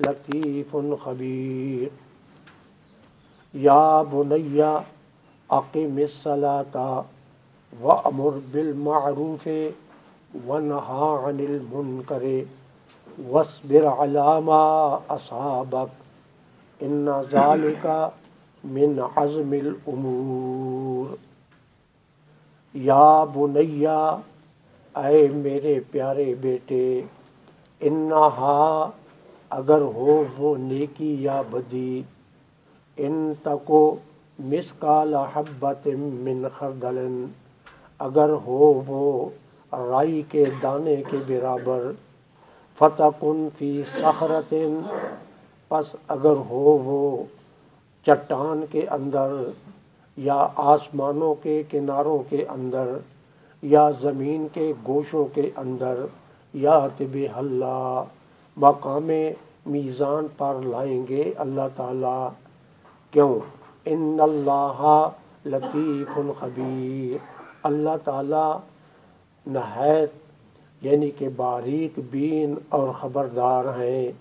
لطیف خبیر یا بنیا عقیم الصلاة وامر بالمعروف ونہا عن المنکر واصبر على ما اصابك ان ذلك من عزم الامور یا بنیا اے میرے پیارے بیٹے انہا اگر ہو وہ نیکی یا بدی ان تکو مسکال حبت من خردل اگر ہو وہ رائی کے دانے کے برابر فتح کن فی سخرت پس اگر ہو وہ چٹان کے اندر یا آسمانوں کے کناروں کے اندر یا زمین کے گوشوں کے اندر، یا طب اللہ مقام میزان پر لائیں گے اللہ تعالیٰ۔ کیوں؟ ان اللہ لطیف الخبیر اللہ تعالیٰ نہایت یعنی کہ باریک بین اور خبردار ہیں۔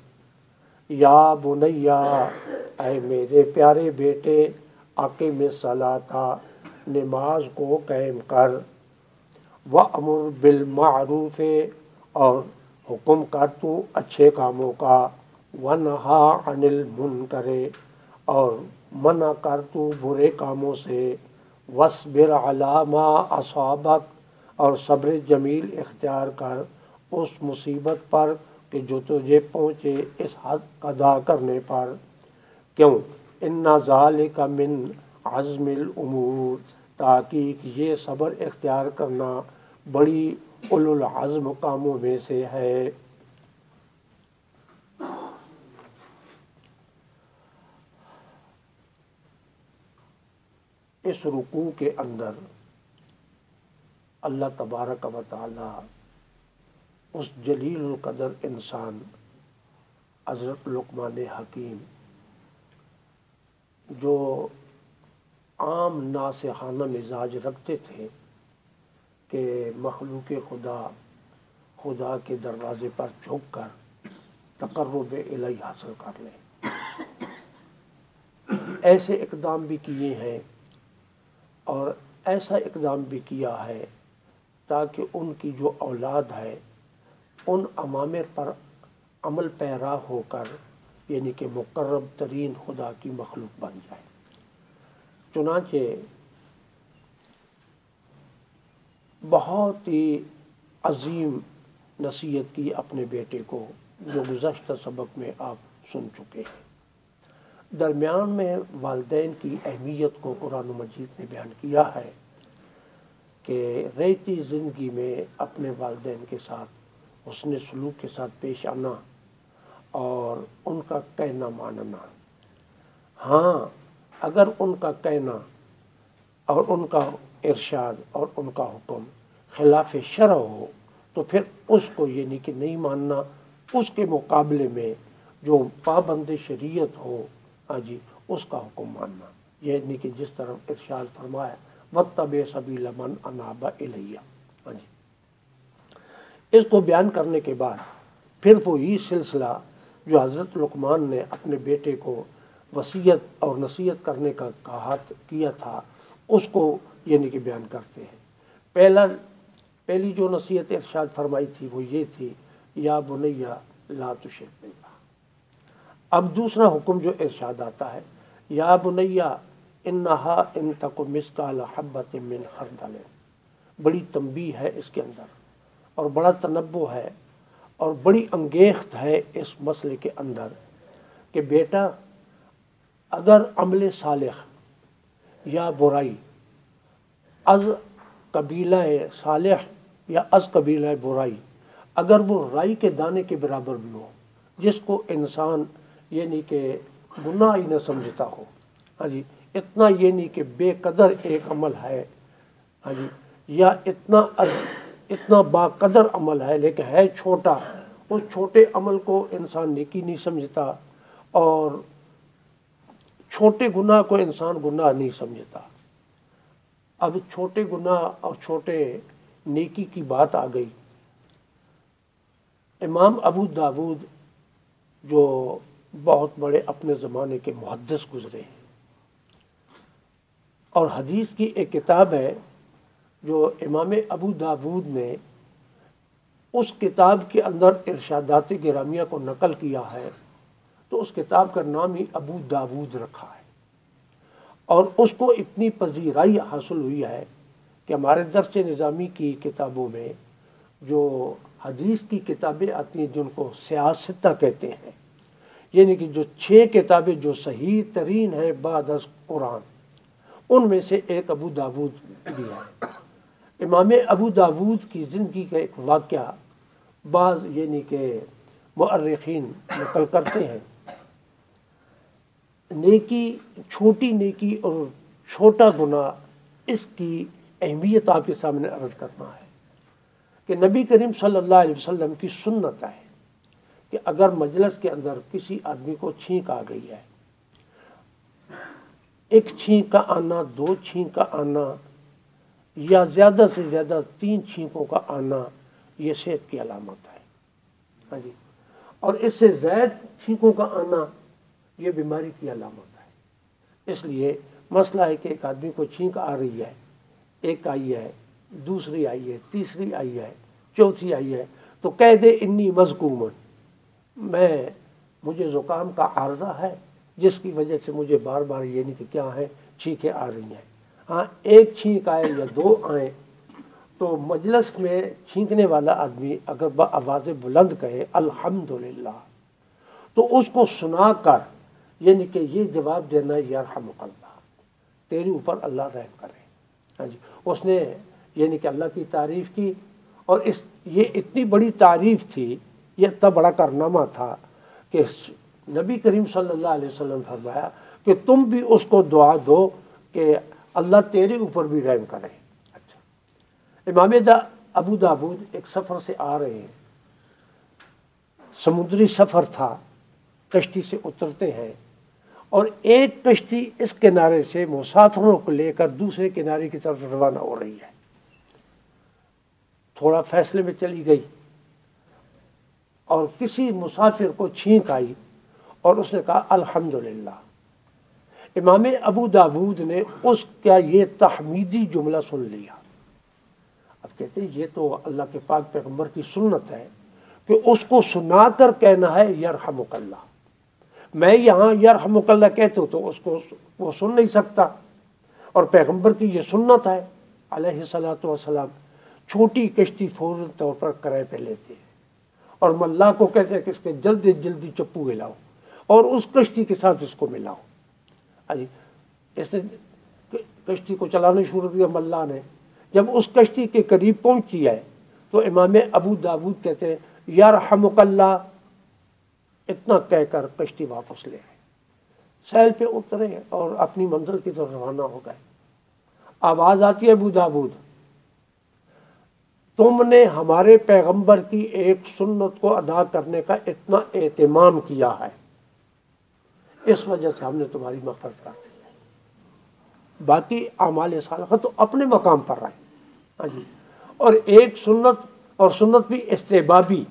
یا بنیا، اے میرے پیارے بیٹے، عقیم میں صلاح نماز کو قائم کر۔ و امر بالمعروف، اور حکم کر تو اچھے کاموں کا۔ ونہا عن المنکر، اور منع کر تو برے کاموں سے۔ وصبر علامہ اصابک اور صبر جمیل اختیار کر اس مصیبت پر کہ جو تجھے پہنچے اس حد ادا کرنے پر۔ کیوں؟ ان ظال کا من عزم العمور تاکہ یہ صبر اختیار کرنا بڑی العزم کاموں میں سے ہے۔ اس رکوع کے اندر اللہ تبارک و تعالی اس جلیل القدر انسان، حضرت لقمان حکیم، جو عام ناسخانہ مزاج رکھتے تھے کہ مخلوق خدا خدا کے دروازے پر جھک کر تقرب الہی حاصل کر لیں ایسے اقدام بھی کیے ہیں اور ایسا اقدام بھی کیا ہے تاکہ ان کی جو اولاد ہے، ان امامر پر عمل پیرا ہو کر یعنی کہ مقرب ترین خدا کی مخلوق بن جائے۔ چنانچہ بہت ہی عظیم نصیحت کی اپنے بیٹے کو، جو گزشتہ سبق میں آپ سن چکے ہیں۔ درمیان میں والدین کی اہمیت کو قرآن مجید نے بیان کیا ہے۔ کہ ریتی زندگی میں اپنے والدین کے ساتھ، اس نے سلوک کے ساتھ پیش آنا اور ان کا کہنا ماننا۔ ہاں اگر ان کا کہنا اور ان کا ارشاد اور ان کا حکم خلاف شرع ہو، تو پھر اس کو یعنی کہ نہیں ماننا، اس کے مقابلے میں جو پابند شریعت ہو ہاں جی اس کا حکم ماننا۔ یعنی کہ جس طرح ارشاد فرمایا وقت طب سبھی لمن انابا الیہ۔ ہاں جی۔ اس کو بیان کرنے کے بعد پھر وہی سلسلہ جو حضرت لقمان نے اپنے بیٹے کو وصیت اور نصیحت کرنے کا کہا کیا تھا، اس کو یعنی کہ بیان کرتے ہیں۔ پہلا، پہلی جو نصیحت ارشاد فرمائی تھی وہ یہ تھی، یا بنیا لا تشرک باللہ۔ اب دوسرا حکم جو ارشاد آتا ہے، یا بنیا انہا ان تک مسکال حبت من خردل۔ بڑی تنبیہ ہے اس کے اندر، اور بڑا تنبع ہے، اور بڑی انگیخت ہے اس مسئلے کے اندر کہ بیٹا، اگر عمل صالح یا برائی، از قبیلہ صالح یا از قبیلہ برائی، اگر وہ رائی کے دانے کے برابر بھی ہو، جس کو انسان یعنی کہ گناہ ہی نہ سمجھتا ہو۔ ہاں جی اتنا یہ نہیں کہ بے قدر ایک عمل ہے۔ ہاں جی یا اتنا اتنا با قدر عمل ہے، لیکن ہے چھوٹا۔ اس چھوٹے عمل کو انسان نیکی نہیں سمجھتا اور چھوٹے گناہ کو انسان گناہ نہیں سمجھتا۔ اب چھوٹے گناہ اور چھوٹے نیکی کی بات آ گئی۔ امام ابو داود جو بہت بڑے اپنے زمانے کے محدث گزرے ہیں۔ اور حدیث کی ایک کتاب ہے جو امام ابو داود نے اس کتاب کے اندر ارشادات گرامیہ کو نقل کیا ہے، تو اس کتاب کا نام ہی ابو داود رکھا ہے۔ اور اس کو اتنی پذیرائی حاصل ہوئی ہے کہ ہمارے درس نظامی کی کتابوں میں جو حدیث کی کتابیں آتی ہیں، جن کو سیاستہ کہتے ہیں یعنی کہ جو چھ کتابیں جو صحیح ترین ہیں بعد از قرآن ان میں سے ایک ابو داود بھی ہے۔ امام ابو داود کی زندگی کا ایک واقعہ بعض یعنی کہ مؤرخین نقل کرتے ہیں۔ نیکی، چھوٹی نیکی اور چھوٹا گناہ اس کی اہمیت آپ کے سامنے عرض کرنا ہے کہ نبی کریم صلی اللہ علیہ وسلم کی سنت ہے کہ اگر مجلس کے اندر کسی آدمی کو چھینک آ گئی ہے ایک چھینک کا آنا، دو چھینک کا آنا، یا زیادہ سے زیادہ تین چھینکوں کا آنا، یہ صحت کی علامت ہے۔ ہاں جی۔ اور اس سے زائد چھینکوں کا آنا، یہ بیماری کی علامت ہے۔ اس لیے مسئلہ ہے کہ ایک آدمی کو چھینک آ رہی ہے، ایک آئی ہے، دوسری آئی ہے، تیسری آئی ہے، چوتھی آئی ہے، تو کہہ دے انی مزکومن میں، مجھے زکام کا عارضہ ہے۔ جس کی وجہ سے مجھے بار بار یہ نہیں کہ کیا ہے چھینکیں آ رہی ہیں۔ ہاں ایک چھینک آئے یا دو آئیں تو مجلس میں چھینکنے والا آدمی اگر آواز بلند کہے الحمدللہ تو اس کو سنا کر یعنی کہ یہ جواب دینا یرحمک اللہ، تیرے اوپر اللہ رحم کرے۔ ہاں جی اس نے یعنی کہ اللہ کی تعریف کی اور اس، یہ اتنی بڑی تعریف تھی، یہ اتنا بڑا کارنامہ تھا کہ نبی کریم صلی اللہ علیہ وسلم فرمایا کہ تم بھی اس کو دعا دو کہ اللہ تیرے اوپر بھی رحم کرے۔ اچھا۔ امام دا ابو دابود ایک سفر سے آ رہے ہیں۔ سمندری سفر تھا۔ کشتی سے اترتے ہیں۔ اور ایک کشتی اس کنارے سے مسافروں کو لے کر دوسرے کنارے کی طرف روانہ ہو رہی ہے۔ تھوڑا فیصلے میں چلی گئی۔ اور کسی مسافر کو چھینک آئی۔ اور اس نے کہا، الحمدللہ. امام ابو داود نے اس کا یہ تحمیدی جملہ سن لیا۔ اب کہتے ہیں، یہ تو اللہ کے پاک پیغمبر کی سنت ہے کہ اس کو سنا کر کہنا ہے، یرحمک اللہ. میں یہاں یرحمک اللہ کہتے ہو تو اس کو وہ سن نہیں سکتا۔ اور پیغمبر کی یہ سنت ہے، علیہ صلاۃ والسلام چھوٹی کشتی فوراً طور پر کرائے پہ لیتے ہیں اور ملا کو کہتے ہیں کہ اس کے جلدی جلدی چپو ملاؤ اور اس کشتی کے ساتھ اس کو ملاؤ۔ ارے اس نے کشتی کو چلانا شروع کیا ملا نے جب اس کشتی کے قریب پہنچی ہے، تو امام ابو داود کہتے ہیں یار اللہ، اتنا کہہ کر کشتی واپس لے آئے۔ سیل پہ اترے اور اپنی منزل کی طرف روانہ ہو گئے۔ آواز آتی ہے بودابود تم نے ہمارے پیغمبر کی ایک سنت کو ادا کرنے کا اتنا اہتمام کیا ہے۔ اس وجہ سے ہم نے تمہاری مفرت کر دی باقی اعمال صالحہ تو اپنے مقام پر رہے۔ ہاں جی۔ اور ایک سنت اور سنت بھی استحبابی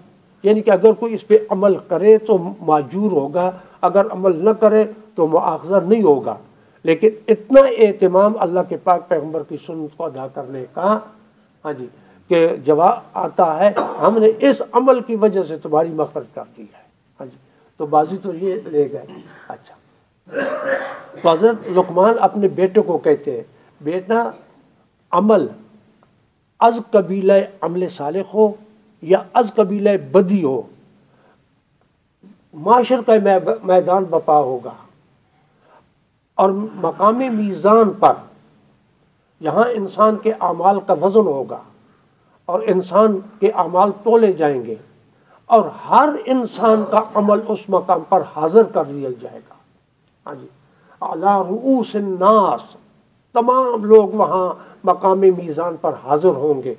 یعنی کہ اگر کوئی اس پہ عمل کرے تو معجور ہوگا، اگر عمل نہ کرے تو مواخذہ نہیں ہوگا۔ لیکن اتنا اہتمام اللہ کے پاک پیغمبر کی سنت کو ادا کرنے کا ہاں جی کہ جواب آتا ہے، ہم نے اس عمل کی وجہ سے تمہاری مغفرت کر دی ہے۔ تو بازی تو یہ لے گئے۔ اچھا۔ تو حضرت لقمان اپنے بیٹے کو کہتے ہیں، بیٹا، عمل از قبیلہ عمل صالح ہو یا از قبیلہ بدی ہو؟ معاشر کا میدان بپا ہوگا۔ اور مقامی میزان پر یہاں انسان کے اعمال کا وزن ہوگا اور انسان کے اعمال تولے جائیں گے۔ اور ہر انسان کا عمل اس مقام پر حاضر کر دیا جائے گا۔ ہاں جی۔ اعلیٰ رؤوس الناس۔ تمام لوگ وہاں مقامی میزان پر حاضر ہوں گے۔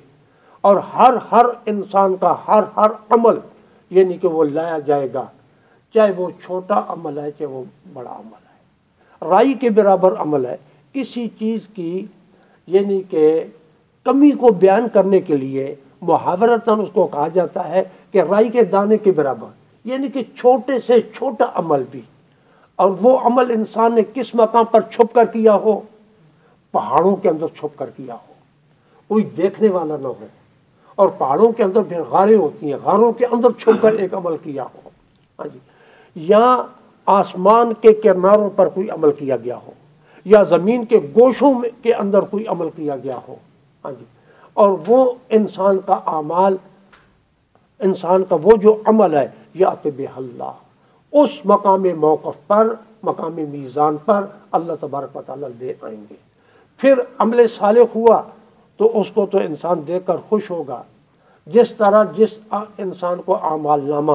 اور ہر ہر انسان کا ہر ہر عمل یعنی کہ وہ لایا جائے گا۔ چاہے وہ چھوٹا عمل ہے، چاہے وہ بڑا عمل ہے۔ رائی کے برابر عمل ہے۔ کسی چیز کی یعنی کہ کمی کو بیان کرنے کے لیے محاورتاً اس کو کہا جاتا ہے کہ رائی کے دانے کے برابر یعنی کہ چھوٹے سے چھوٹا عمل بھی۔ اور وہ عمل انسان نے کس مقام پر چھپ کر کیا ہو؟ پہاڑوں کے اندر چھپ کر کیا ہو۔ کوئی دیکھنے والا نہ ہو۔ اور پہاڑوں کے اندر پھر غاریں ہوتی ہیں، غاروں کے اندر چھپ کر ایک عمل کیا ہو۔ ہاں جی۔ یا آسمان کے کناروں پر کوئی عمل کیا گیا ہو، یا زمین کے گوشوں میں کے اندر کوئی عمل کیا گیا ہو۔ ہاں جی۔ اور وہ انسان کا اعمال، انسان کا وہ جو عمل ہے یا طب اللہ۔ اس مقام موقف پر، مقام میزان پر اللہ تبارک و تعالیٰ لے آئیں گے۔ پھر عمل صالح ہوا تو اس کو تو انسان دیکھ کر خوش ہوگا۔ جس طرح جس انسان کو اعمال نامہ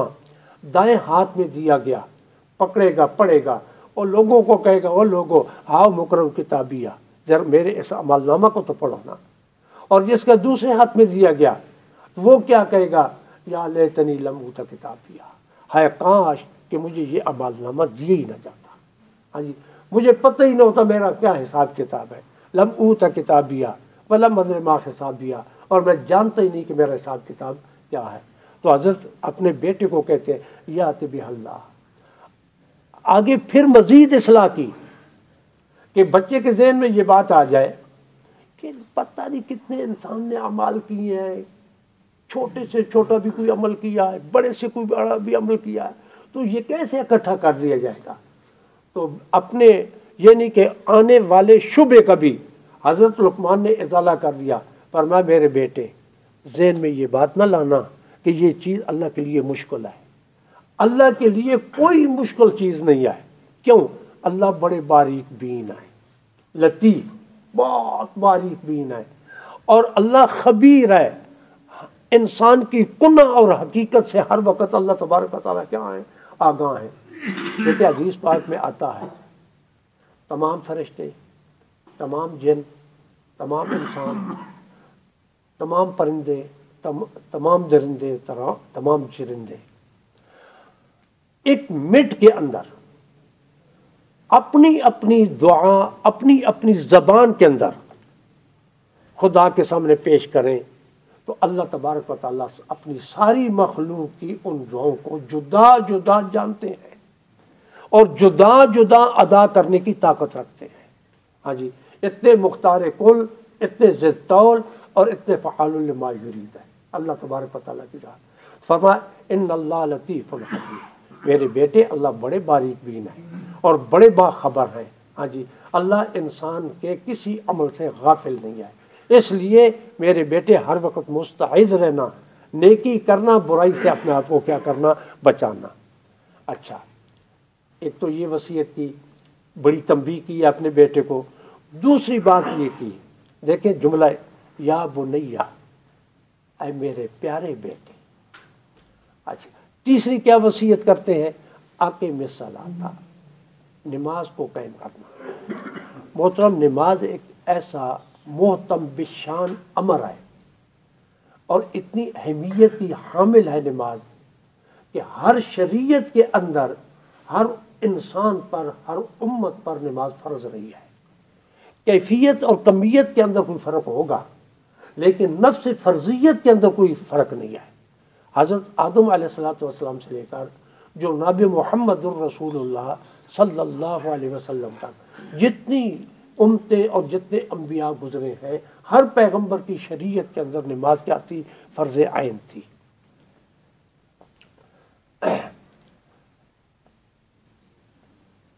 دائیں ہاتھ میں دیا گیا، پکڑے گا پڑے گا، اور لوگوں کو کہے گا وہ لوگوں ہاؤ مکرم کتابیا ذرا میرے اس عمال نامہ کو تو پڑھو نا۔ اور جس کا دوسرے ہاتھ میں دیا گیا وہ کیا کہے گا؟ یا لے تنی لمبو کتابیا۔ ہے کاش کہ مجھے یہ عمال نامہ دیا ہی نہ جاتا۔ ہاں جی مجھے پتہ ہی نہ ہوتا میرا کیا حساب کتاب ہے۔ لم اوتا کتابیا بلا مدر ماں حساب دیا اور میں جانتا ہی نہیں کہ میرا حساب کتاب کیا ہے۔ تو حضرت اپنے بیٹے کو کہتے ہیں، یا طب اللہ۔ آگے پھر مزید اصلاح کی کہ بچے کے ذہن میں یہ بات آ جائے کہ پتہ نہیں کتنے انسان نے عمال کیے ہیں۔ چھوٹے سے چھوٹا بھی کوئی عمل کیا ہے، بڑے سے کوئی بڑا بھی عمل کیا ہے، تو یہ کیسے اکٹھا کر دیا جائے گا؟ تو اپنے یعنی کہ آنے والے شبے کا بھی حضرت لقمان نے اضالہ کر دیا، پر میں، میرے بیٹے، ذہن میں یہ بات نہ لانا کہ یہ چیز اللہ کے لیے مشکل ہے۔ اللہ کے لیے کوئی مشکل چیز نہیں ہے۔ کیوں؟ اللہ بڑے باریک بین ہے۔ لطیف۔ بہت باریک بین ہے اور اللہ خبیر ہے۔ انسان کی کنہ اور حقیقت سے ہر وقت اللہ تبارک تعالیٰ کیا ہے آگاہ ہے دیکھتے عزیز پاک میں آتا ہے۔ تمام فرشتے، تمام جن، تمام انسان، تمام پرندے تمام درندے تمام چرندے ایک مٹ کے اندر اپنی اپنی دعا، اپنی اپنی زبان کے اندر خدا کے سامنے پیش کریں تو اللہ تبارک و تعالیٰ اپنی ساری مخلوق کی ان دعاؤں کو جدا جدا جانتے ہیں اور جدا جدا ادا کرنے کی طاقت رکھتے ہیں۔ ہاں جی اتنے مختار کل، اتنے ضد طول اور اتنے فعال الما یرید ہے۔ اللہ تبارک و تعالیٰ کی ذات۔ فرما ان اللہ لطیف الحکیم میرے بیٹے، اللہ بڑے باریک بین ہیں اور بڑے باخبر ہیں۔ ہاں جی اللہ انسان کے کسی عمل سے غافل نہیں ہے۔ اس لیے میرے بیٹے، ہر وقت مستعد رہنا، نیکی کرنا، برائی سے اپنے آپ کو کیا کرنا؟ بچانا۔ اچھا ایک تو یہ وصیت کی، بڑی تنبیہ کی اپنے بیٹے کو۔ دوسری بات یہ کی، دیکھیں جملہ، یا بنیا، اے میرے پیارے بیٹے۔ اچھا تیسری کیا وصیت کرتے ہیں؟ آکے میں صلاح نماز کو قائم کرنا۔ محترم، نماز ایک ایسا محتم بشان امر ہے اور اتنی اہمیت کی حامل ہے نماز کہ ہر شریعت کے اندر، ہر انسان پر، ہر امت پر نماز فرض رہی ہے۔ کیفیت اور کمیت کے اندر کوئی فرق ہوگا، لیکن نفس فرضیت کے اندر کوئی فرق نہیں ہے۔ حضرت آدم علیہ السلاۃ والسلام سے لے کر جو نبی محمد الرسول اللہ صلی اللہ علیہ وسلم تک جتنی امتیں اور جتنے انبیاء گزرے ہیں، ہر پیغمبر کی شریعت کے اندر نماز کیا تھی؟ فرض عین تھی۔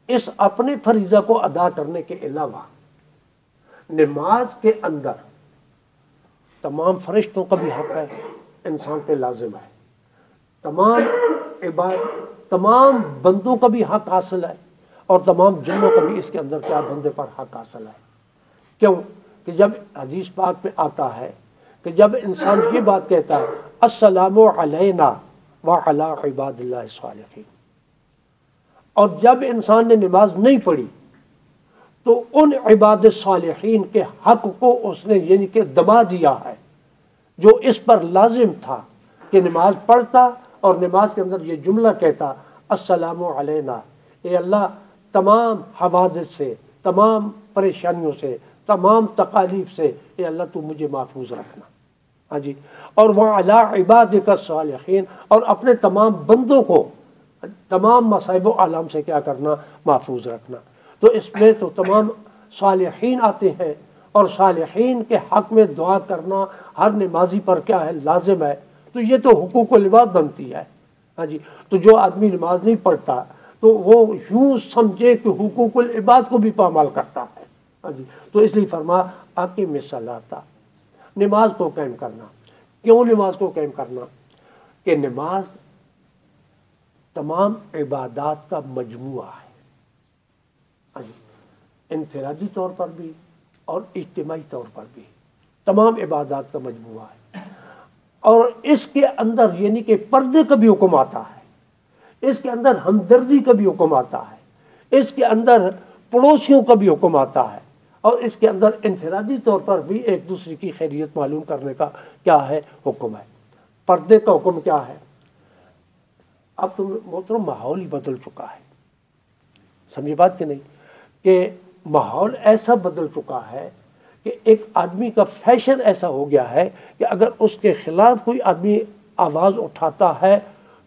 اس اپنے فریضہ کو ادا کرنے کے علاوہ نماز کے اندر تمام فرشتوں کا بھی حق ہے، انسان پہ لازم ہے۔ تمام عبادت تمام بندوں کا بھی حق حاصل ہے اور تمام جنوں کا بھی اس کے اندر کیا بندے پر حق حاصل ہے۔ کیوں؟ کہ جب حدیث پاک میں آتا ہے کہ جب انسان یہ بات کہتا ہے، السلام علینا و علی عباد اللہ صالحین اور جب انسان نے نماز نہیں پڑھی، تو ان عباد صالحین کے حق کو اس نے یعنی کہ دبا دیا ہے، جو اس پر لازم تھا کہ نماز پڑھتا اور نماز کے اندر یہ جملہ کہتا، السلام علینا، اے اللہ، تمام حوادث سے، تمام پریشانیوں سے، تمام تکالیف سے، اے اللہ، تو مجھے محفوظ رکھنا۔ ہاں جی اور وہ اللہ عباد کا صالحین اور اپنے تمام بندوں کو، تمام مصائب و عالم سے کیا کرنا، محفوظ رکھنا۔ تو اس میں تو تمام صالحین آتے ہیں، اور صالحین کے حق میں دعا کرنا ہر نمازی پر کیا ہے، لازم ہے۔ تو یہ تو حقوق و لباس بنتی ہے۔ ہاں جی تو جو آدمی نماز نہیں پڑھتا، تو وہ یوں سمجھے کہ حقوق العباد کو بھی پامال کرتا ہے۔ ہاں جی تو اس لیے فرما آکی مثال آتا نماز کو قائم کرنا۔ کیوں نماز کو قائم کرنا؟ کہ نماز تمام عبادات کا مجموعہ ہے۔ ہاں جی انفرادی طور پر بھی اور اجتماعی طور پر بھی۔ تمام عبادات کا مجموعہ ہے۔ اور اس کے اندر یعنی کہ پردے کا بھی حکم آتا ہے، اس کے اندر ہمدردی کا بھی حکم آتا ہے، اس کے اندر پڑوسیوں کا بھی حکم آتا ہے اور اس کے اندر انفرادی طور پر بھی ایک دوسرے کی خیریت معلوم کرنے کا کیا ہے حکم ہے۔ پردے کا حکم کیا ہے؟ اب تو محترم ماحول ہی بدل چکا ہے۔ سمجھے بات کہ نہیں؟ کہ ماحول ایسا بدل چکا ہے کہ ایک آدمی کا فیشن ایسا ہو گیا ہے کہ اگر اس کے خلاف کوئی آدمی آواز اٹھاتا ہے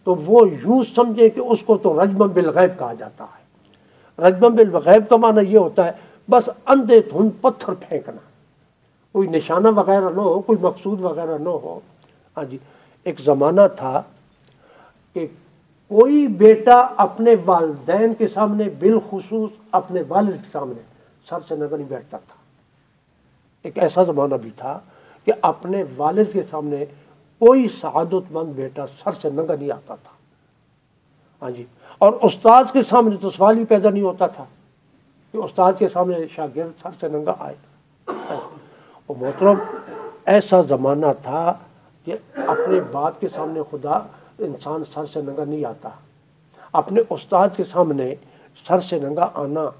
تو وہ یوں سمجھے کہ اس کو تو رجم بالغیب کہا جاتا ہے۔ رجم بالغیب کا معنی یہ ہوتا ہے، بس اندھے دھن پتھر پھینکنا۔ کوئی نشانہ وغیرہ نہ ہو، کوئی مقصود وغیرہ نہ ہو۔ ہاں جی ایک زمانہ تھا کہ کوئی بیٹا اپنے والدین کے سامنے بالخصوص اپنے والد کے سامنے سر سے نگر نہیں بیٹھتا تھا۔ ایک ایسا زمانہ بھی تھا کہ اپنے والد کے سامنے کوئی سعادت مند بیٹا سر سے ننگا نہیں آتا تھا۔ ہاں جی۔ اور استاد کے سامنے تو سوال ہی پیدا نہیں ہوتا تھا کہ استاد کے سامنے شاگرد سر سے ننگا آئے۔ وہ محترم، ایسا زمانہ تھا کہ اپنے باپ کے سامنے خدا انسان سر سے ننگا نہیں آتا۔ اپنے استاد کے سامنے سر سے ننگا آنا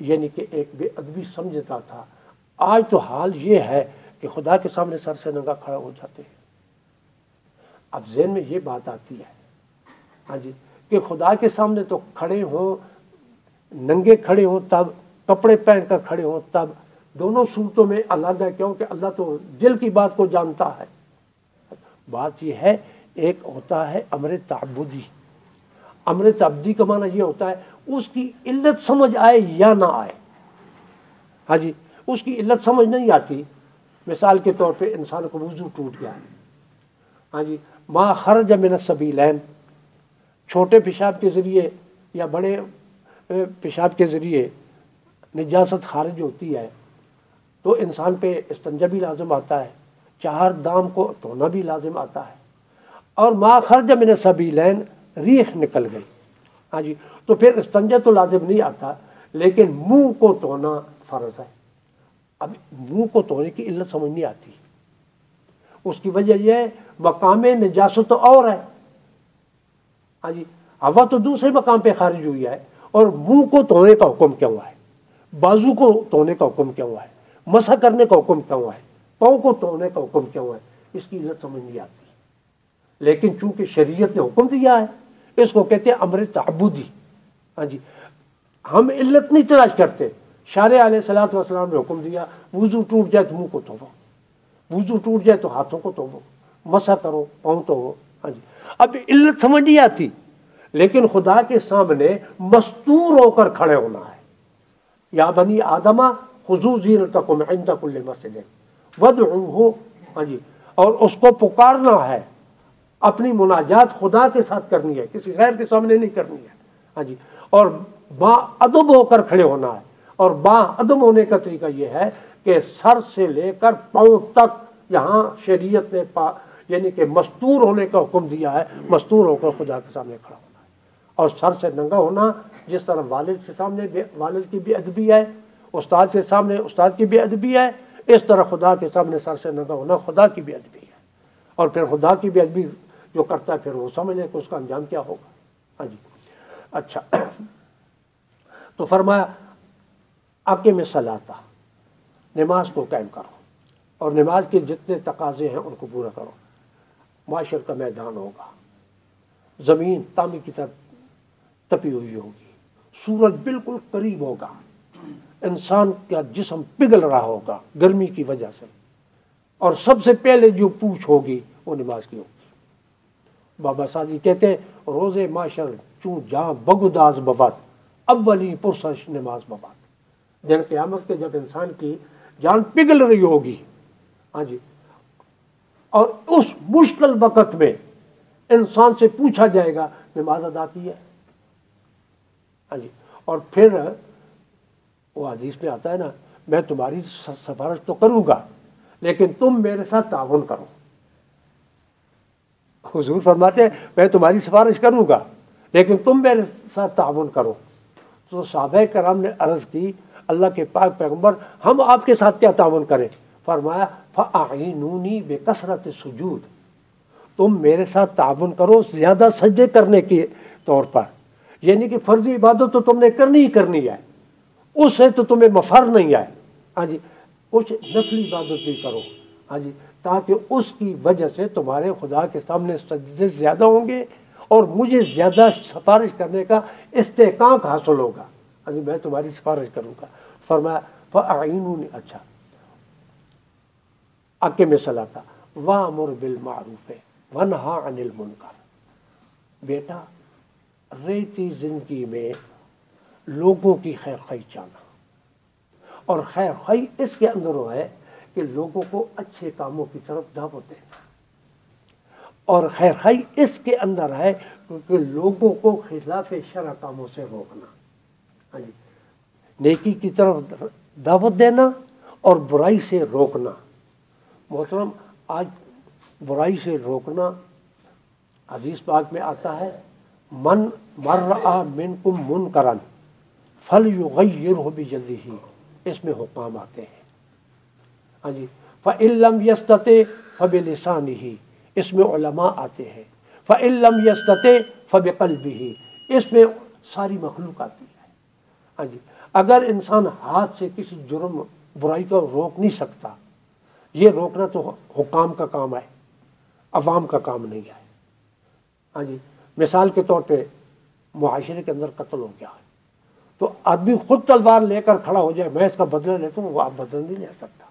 یعنی کہ ایک بے ادبی سمجھتا تھا۔ آج تو حال یہ ہے کہ خدا کے سامنے سر سے ننگا کھڑا ہو جاتے ہیں۔ اب ذہن میں یہ بات آتی ہے ہاں جی کہ خدا کے سامنے تو کھڑے ہوں، ننگے کھڑے ہوں، تب کپڑے پہن کر کھڑے ہوں، تب دونوں صورتوں میں الگ ہے کیونکہ اللہ تو دل کی بات کو جانتا ہے۔ بات یہ ہے، ایک ہوتا ہے امر تعبدی۔ امر تعبدی کا معنی یہ ہوتا ہے، اس کی علت سمجھ آئے یا نہ آئے۔ ہاں جی اس کی علت سمجھ نہیں آتی۔ مثال کے طور پہ انسان کو وضو ٹوٹ گیا۔ ہاں جی ماں خرج من السبیلین چھوٹے پیشاب کے ذریعے یا بڑے پیشاب کے ذریعے نجاست خارج ہوتی ہے۔ تو انسان پہ استنجا بھی لازم آتا ہے، چار دام کو دھونا بھی لازم آتا ہے۔ اور ماں خرج من سبیلین ریخ نکل گئی۔ ہاں جی تو پھر استنجا تو لازم نہیں آتا، لیکن منہ کو دھونا فرض ہے۔ اب منہ کو دھونے کی علت سمجھ نہیں آتی۔ اس کی وجہ یہ ہے، مقام نجاست تو اور ہے۔ ہاں جی ہوا تو دوسرے مقام پہ خارج ہوئی ہے اور منہ کو دھونے کا حکم کیا ہوا ہے۔ بازو کو دھونے کا حکم کیا ہوا ہے۔ مسا کرنے کا حکم کیا ہوا ہے۔ پاؤں کو دھونے کا حکم کیا ہوا ہے۔ اس کی علت سمجھ نہیں آتی۔ لیکن چونکہ شریعت نے حکم دیا ہے، اس کو کہتے ہیں امر تعبدی۔ ہاں جی ہم علت نہیں تلاش کرتے۔ شار علیہ صلاحت وسلام نے حکم دیا، وضو ٹوٹ جائے تو منہ کو دھو وضو ٹوٹ جائے تو ہاتھوں کو دھو مسا کرو، پاؤں تو ہو۔ ہاں جی۔ اب علت سمجھ نہیں آتی، لیکن خدا کے سامنے مستور ہو کر کھڑے ہونا ہے۔ یا بنی آدما خزو زیر تک کل مسئلے ود ہو ہاں جی۔ اور اس کو پکارنا ہے۔ اپنی مناجات خدا کے ساتھ کرنی ہے، کسی غیر کے سامنے نہیں کرنی ہے۔ ہاں جی۔ اور با ادب ہو کر کھڑے ہونا ہے۔ اور با ادب ہونے کا طریقہ یہ ہے کہ سر سے لے کر پاؤں تک یہاں شریعت نے پا یعنی کہ مستور ہونے کا حکم دیا ہے، مستور ہو کر خدا کے سامنے کھڑا ہونا ہے۔ اور سر سے ننگا ہونا، جس طرح والد کے سامنے والد کی بھی ادبی ہے، استاد کے سامنے استاد کی بھی ادبی ہے، اس طرح خدا کے سامنے سر سے ننگا ہونا خدا کی بھی ادبی ہے۔ اور پھر خدا کی بھی ادبی جو کرتا ہے، پھر وہ سمجھ لے کہ اس کا انجام کیا ہوگا۔ ہاں جی۔ اچھا۔ تو فرمایا آپ کے میں صلاح نماز کو قائم کرو اور نماز کے جتنے تقاضے ہیں ان کو پورا کرو۔ معاشر کا میدان ہوگا۔ زمین تامی کی طرف تپی ہوئی ہوگی۔ سورج بالکل قریب ہوگا۔ انسان کا جسم پگھل رہا ہوگا گرمی کی وجہ سے۔ اور سب سے پہلے جو پوچھ ہوگی وہ نماز کی ہوگی۔ بابا سادی جی کہتے ہیں روز معاشر چون جہاں بگوداز بباد، اولی پرسش نماز بباد۔ دن قیامت کے جب انسان کی جان پگھل رہی ہوگی ہاں جی اور اس مشکل وقت میں انسان سے پوچھا جائے گا، نماز ادا کی ہے؟ ہاں جی اور پھر وہ حدیث میں آتا ہے نا، میں تمہاری سفارش تو کروں گا، لیکن تم میرے ساتھ تعاون کرو۔ حضور فرماتے ہیں، میں تمہاری سفارش کروں گا، لیکن تم میرے ساتھ تعاون کرو۔ تو صحابہ کرام نے عرض کی اللہ کے پاک پیغمبر، ہم آپ کے ساتھ کیا تعاون کریں؟ فرمایا فعینونی بے کثرت سجود تم میرے ساتھ تعاون کرو زیادہ سجدے کرنے کے طور پر۔ یعنی کہ فرضی عبادت تو تم نے کرنی ہی کرنی ہے۔ اس سے تو تمہیں مفر نہیں آئے ہاں جی کچھ نفلی عبادت بھی کرو۔ ہاں جی تاکہ اس کی وجہ سے تمہارے خدا کے سامنے سجدے زیادہ ہوں گے اور مجھے زیادہ سفارش کرنے کا استحکام حاصل ہوگا۔ ہاں جی میں تمہاری سفارش کروں گا۔ فرمایا فعینونی اچھا۔ آکے میں صلاح تھا۔ وامر بالمعروف ہے ونہا عن المنکر۔ بیٹا، ریتی زندگی میں لوگوں کی خیر خی چاہنا اور خیر خی اس کے اندر وہ ہے کہ لوگوں کو اچھے کاموں کی طرف دعوت دینا۔ اور خیر خی اس کے اندر ہے کہ لوگوں کو خلاف شرع کاموں سے روکنا۔ ہاں جی۔ نیکی کی طرف دعوت دینا اور برائی سے روکنا۔ محترم، آج برائی سے روکنا حدیث پاک میں آتا ہے، من مر من کم من کرن فل یغیر ہو بھی جلدی ہی اس میں حکام آتے ہیں۔ ہاں جی۔ فعلم یستت فب لسان ہی اس میں علماء آتے ہیں۔ فعلم یستت فب قلب ہی اس میں ساری مخلوق آتی ہے۔ ہاں جی۔ اگر انسان ہاتھ سے کسی جرم، برائی کو روک نہیں سکتا، یہ روکنا تو حکام کا کام ہے، عوام کا کام نہیں ہے۔ ہاں جی۔ مثال کے طور پہ معاشرے کے اندر قتل ہو گیا۔ ہے تو آدمی خود تلوار لے کر کھڑا ہو جائے، میں اس کا بدلہ لیتا ہوں، وہ آپ بدل نہیں لے سکتا۔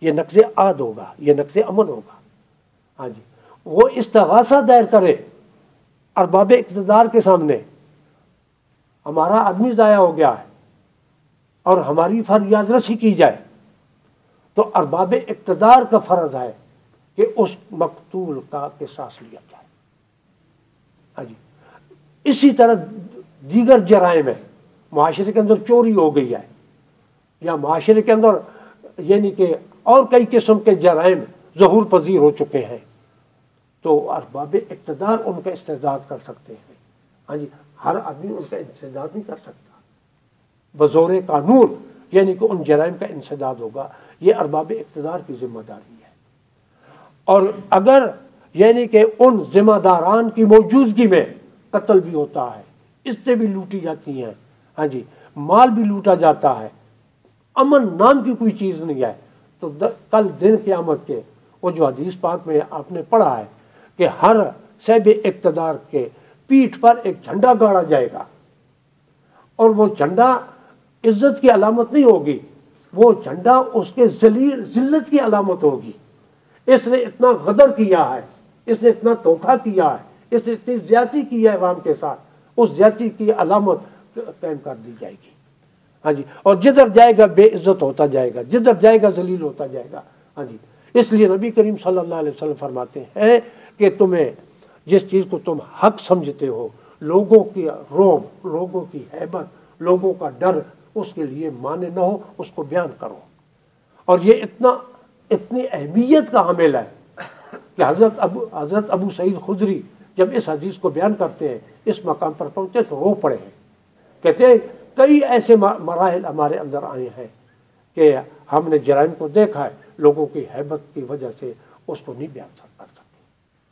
یہ نقص عاد ہوگا، یہ نقص امن ہوگا۔ ہاں جی۔ وہ استغاثہ دائر کرے، ارباب اقتدار کے سامنے ہمارا آدمی ضائع ہو گیا ہے اور ہماری فریاد رسی کی جائے تو ارباب اقتدار کا فرض ہے کہ اس مقتول کا قصاص لیا جائے۔ ہاں جی۔ اسی طرح دیگر جرائم ہے معاشرے کے اندر چوری ہو گئی ہے۔ یا معاشرے کے اندر یعنی کہ اور کئی قسم کے جرائم ظہور پذیر ہو چکے ہیں۔ تو ارباب اقتدار ان کا استعداد کر سکتے ہیں۔ ہاں جی۔ ہر آدمی ان کا انسداد نہیں کر سکتا۔ بزور قانون یعنی کہ ان جرائم کا انسداد ہوگا۔ یہ ارباب اقتدار کی ذمہ داری ہے۔ اور اگر یعنی کہ ان ذمہ داران کی موجودگی میں قتل بھی ہوتا ہے، اس سے بھی لوٹی جاتی ہیں۔ ہاں جی مال بھی لوٹا جاتا ہے۔ امن نام کی کوئی چیز نہیں ہے۔ تو کل دن قیامت کے، وہ جو حدیث پاک میں آپ نے پڑھا ہے کہ ہر سیب اقتدار کے پیٹھ پر ایک جھنڈا گاڑا جائے گا۔ اور وہ جھنڈا عزت کی علامت نہیں ہوگی، وہ جھنڈا اس کے ذلیل، ذلت کی علامت ہوگی۔ اس نے اتنا غدر کیا ہے، اس نے اتنا دھوکھا کیا ہے، اس نے اتنی زیادتی کی ہے عوام کے ساتھ۔ اس زیادتی کی علامت قائم کر دی جائے گی۔ ہاں جی اور جدھر جائے گا بے عزت ہوتا جائے گا، جدھر جائے گا ذلیل ہوتا جائے گا۔ ہاں جی اس لیے نبی کریم صلی اللہ علیہ وسلم فرماتے ہیں کہ تمہیں جس چیز کو تم حق سمجھتے ہو، لوگوں کی روب، لوگوں کی حیبت، لوگوں کا ڈر اس کے لیے مانے نہ ہو، اس کو بیان کرو۔ اور یہ اتنا، اتنی اہمیت کا حامل ہے کہ حضرت ابو حضرت ابو سعید خدری جب اس حدیث کو بیان کرتے ہیں، اس مقام پر پہنچے تو رو پڑے ہیں۔ کہتے ہیں، کئی ایسے مراحل ہمارے اندر آئے ہیں کہ ہم نے جرائم کو دیکھا ہے، لوگوں کی حیبت کی وجہ سے اس کو نہیں بیان کر سکتے۔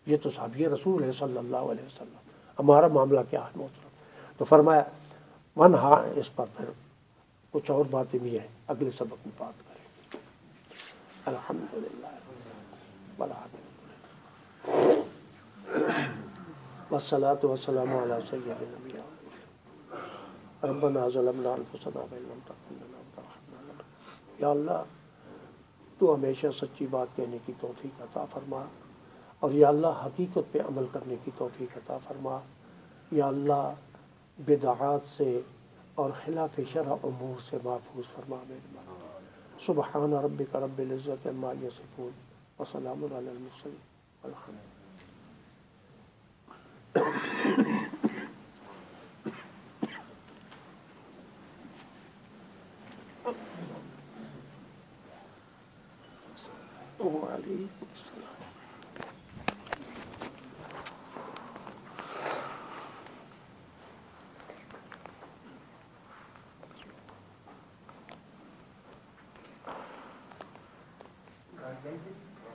یہ تو صحابی رسول ہے صلی اللہ علیہ وسلم۔ ہمارا معاملہ کیا ہے؟ محترم تو فرمایا، ون ہاں اس پر پھر کچھ اور باتیں بھی ہیں۔ اگلے سبق میں بات کریں۔ الحمد للہ والصلاة والسلام على سيد النبي ربنا ظلمنا انفسنا وان لم تغفر لنا یا اللہ، تو ہمیشہ سچی بات کہنے کی توفیق عطا فرما۔ اور یا اللہ حقیقت پہ عمل کرنے کی توفیق عطا فرما۔ یا اللہ بدعات سے اور خلاف شرع امور سے محفوظ فرما میرے سبحان ربک رب العزت عما یصفون۔ وسلام علی المرسلین۔ الحمد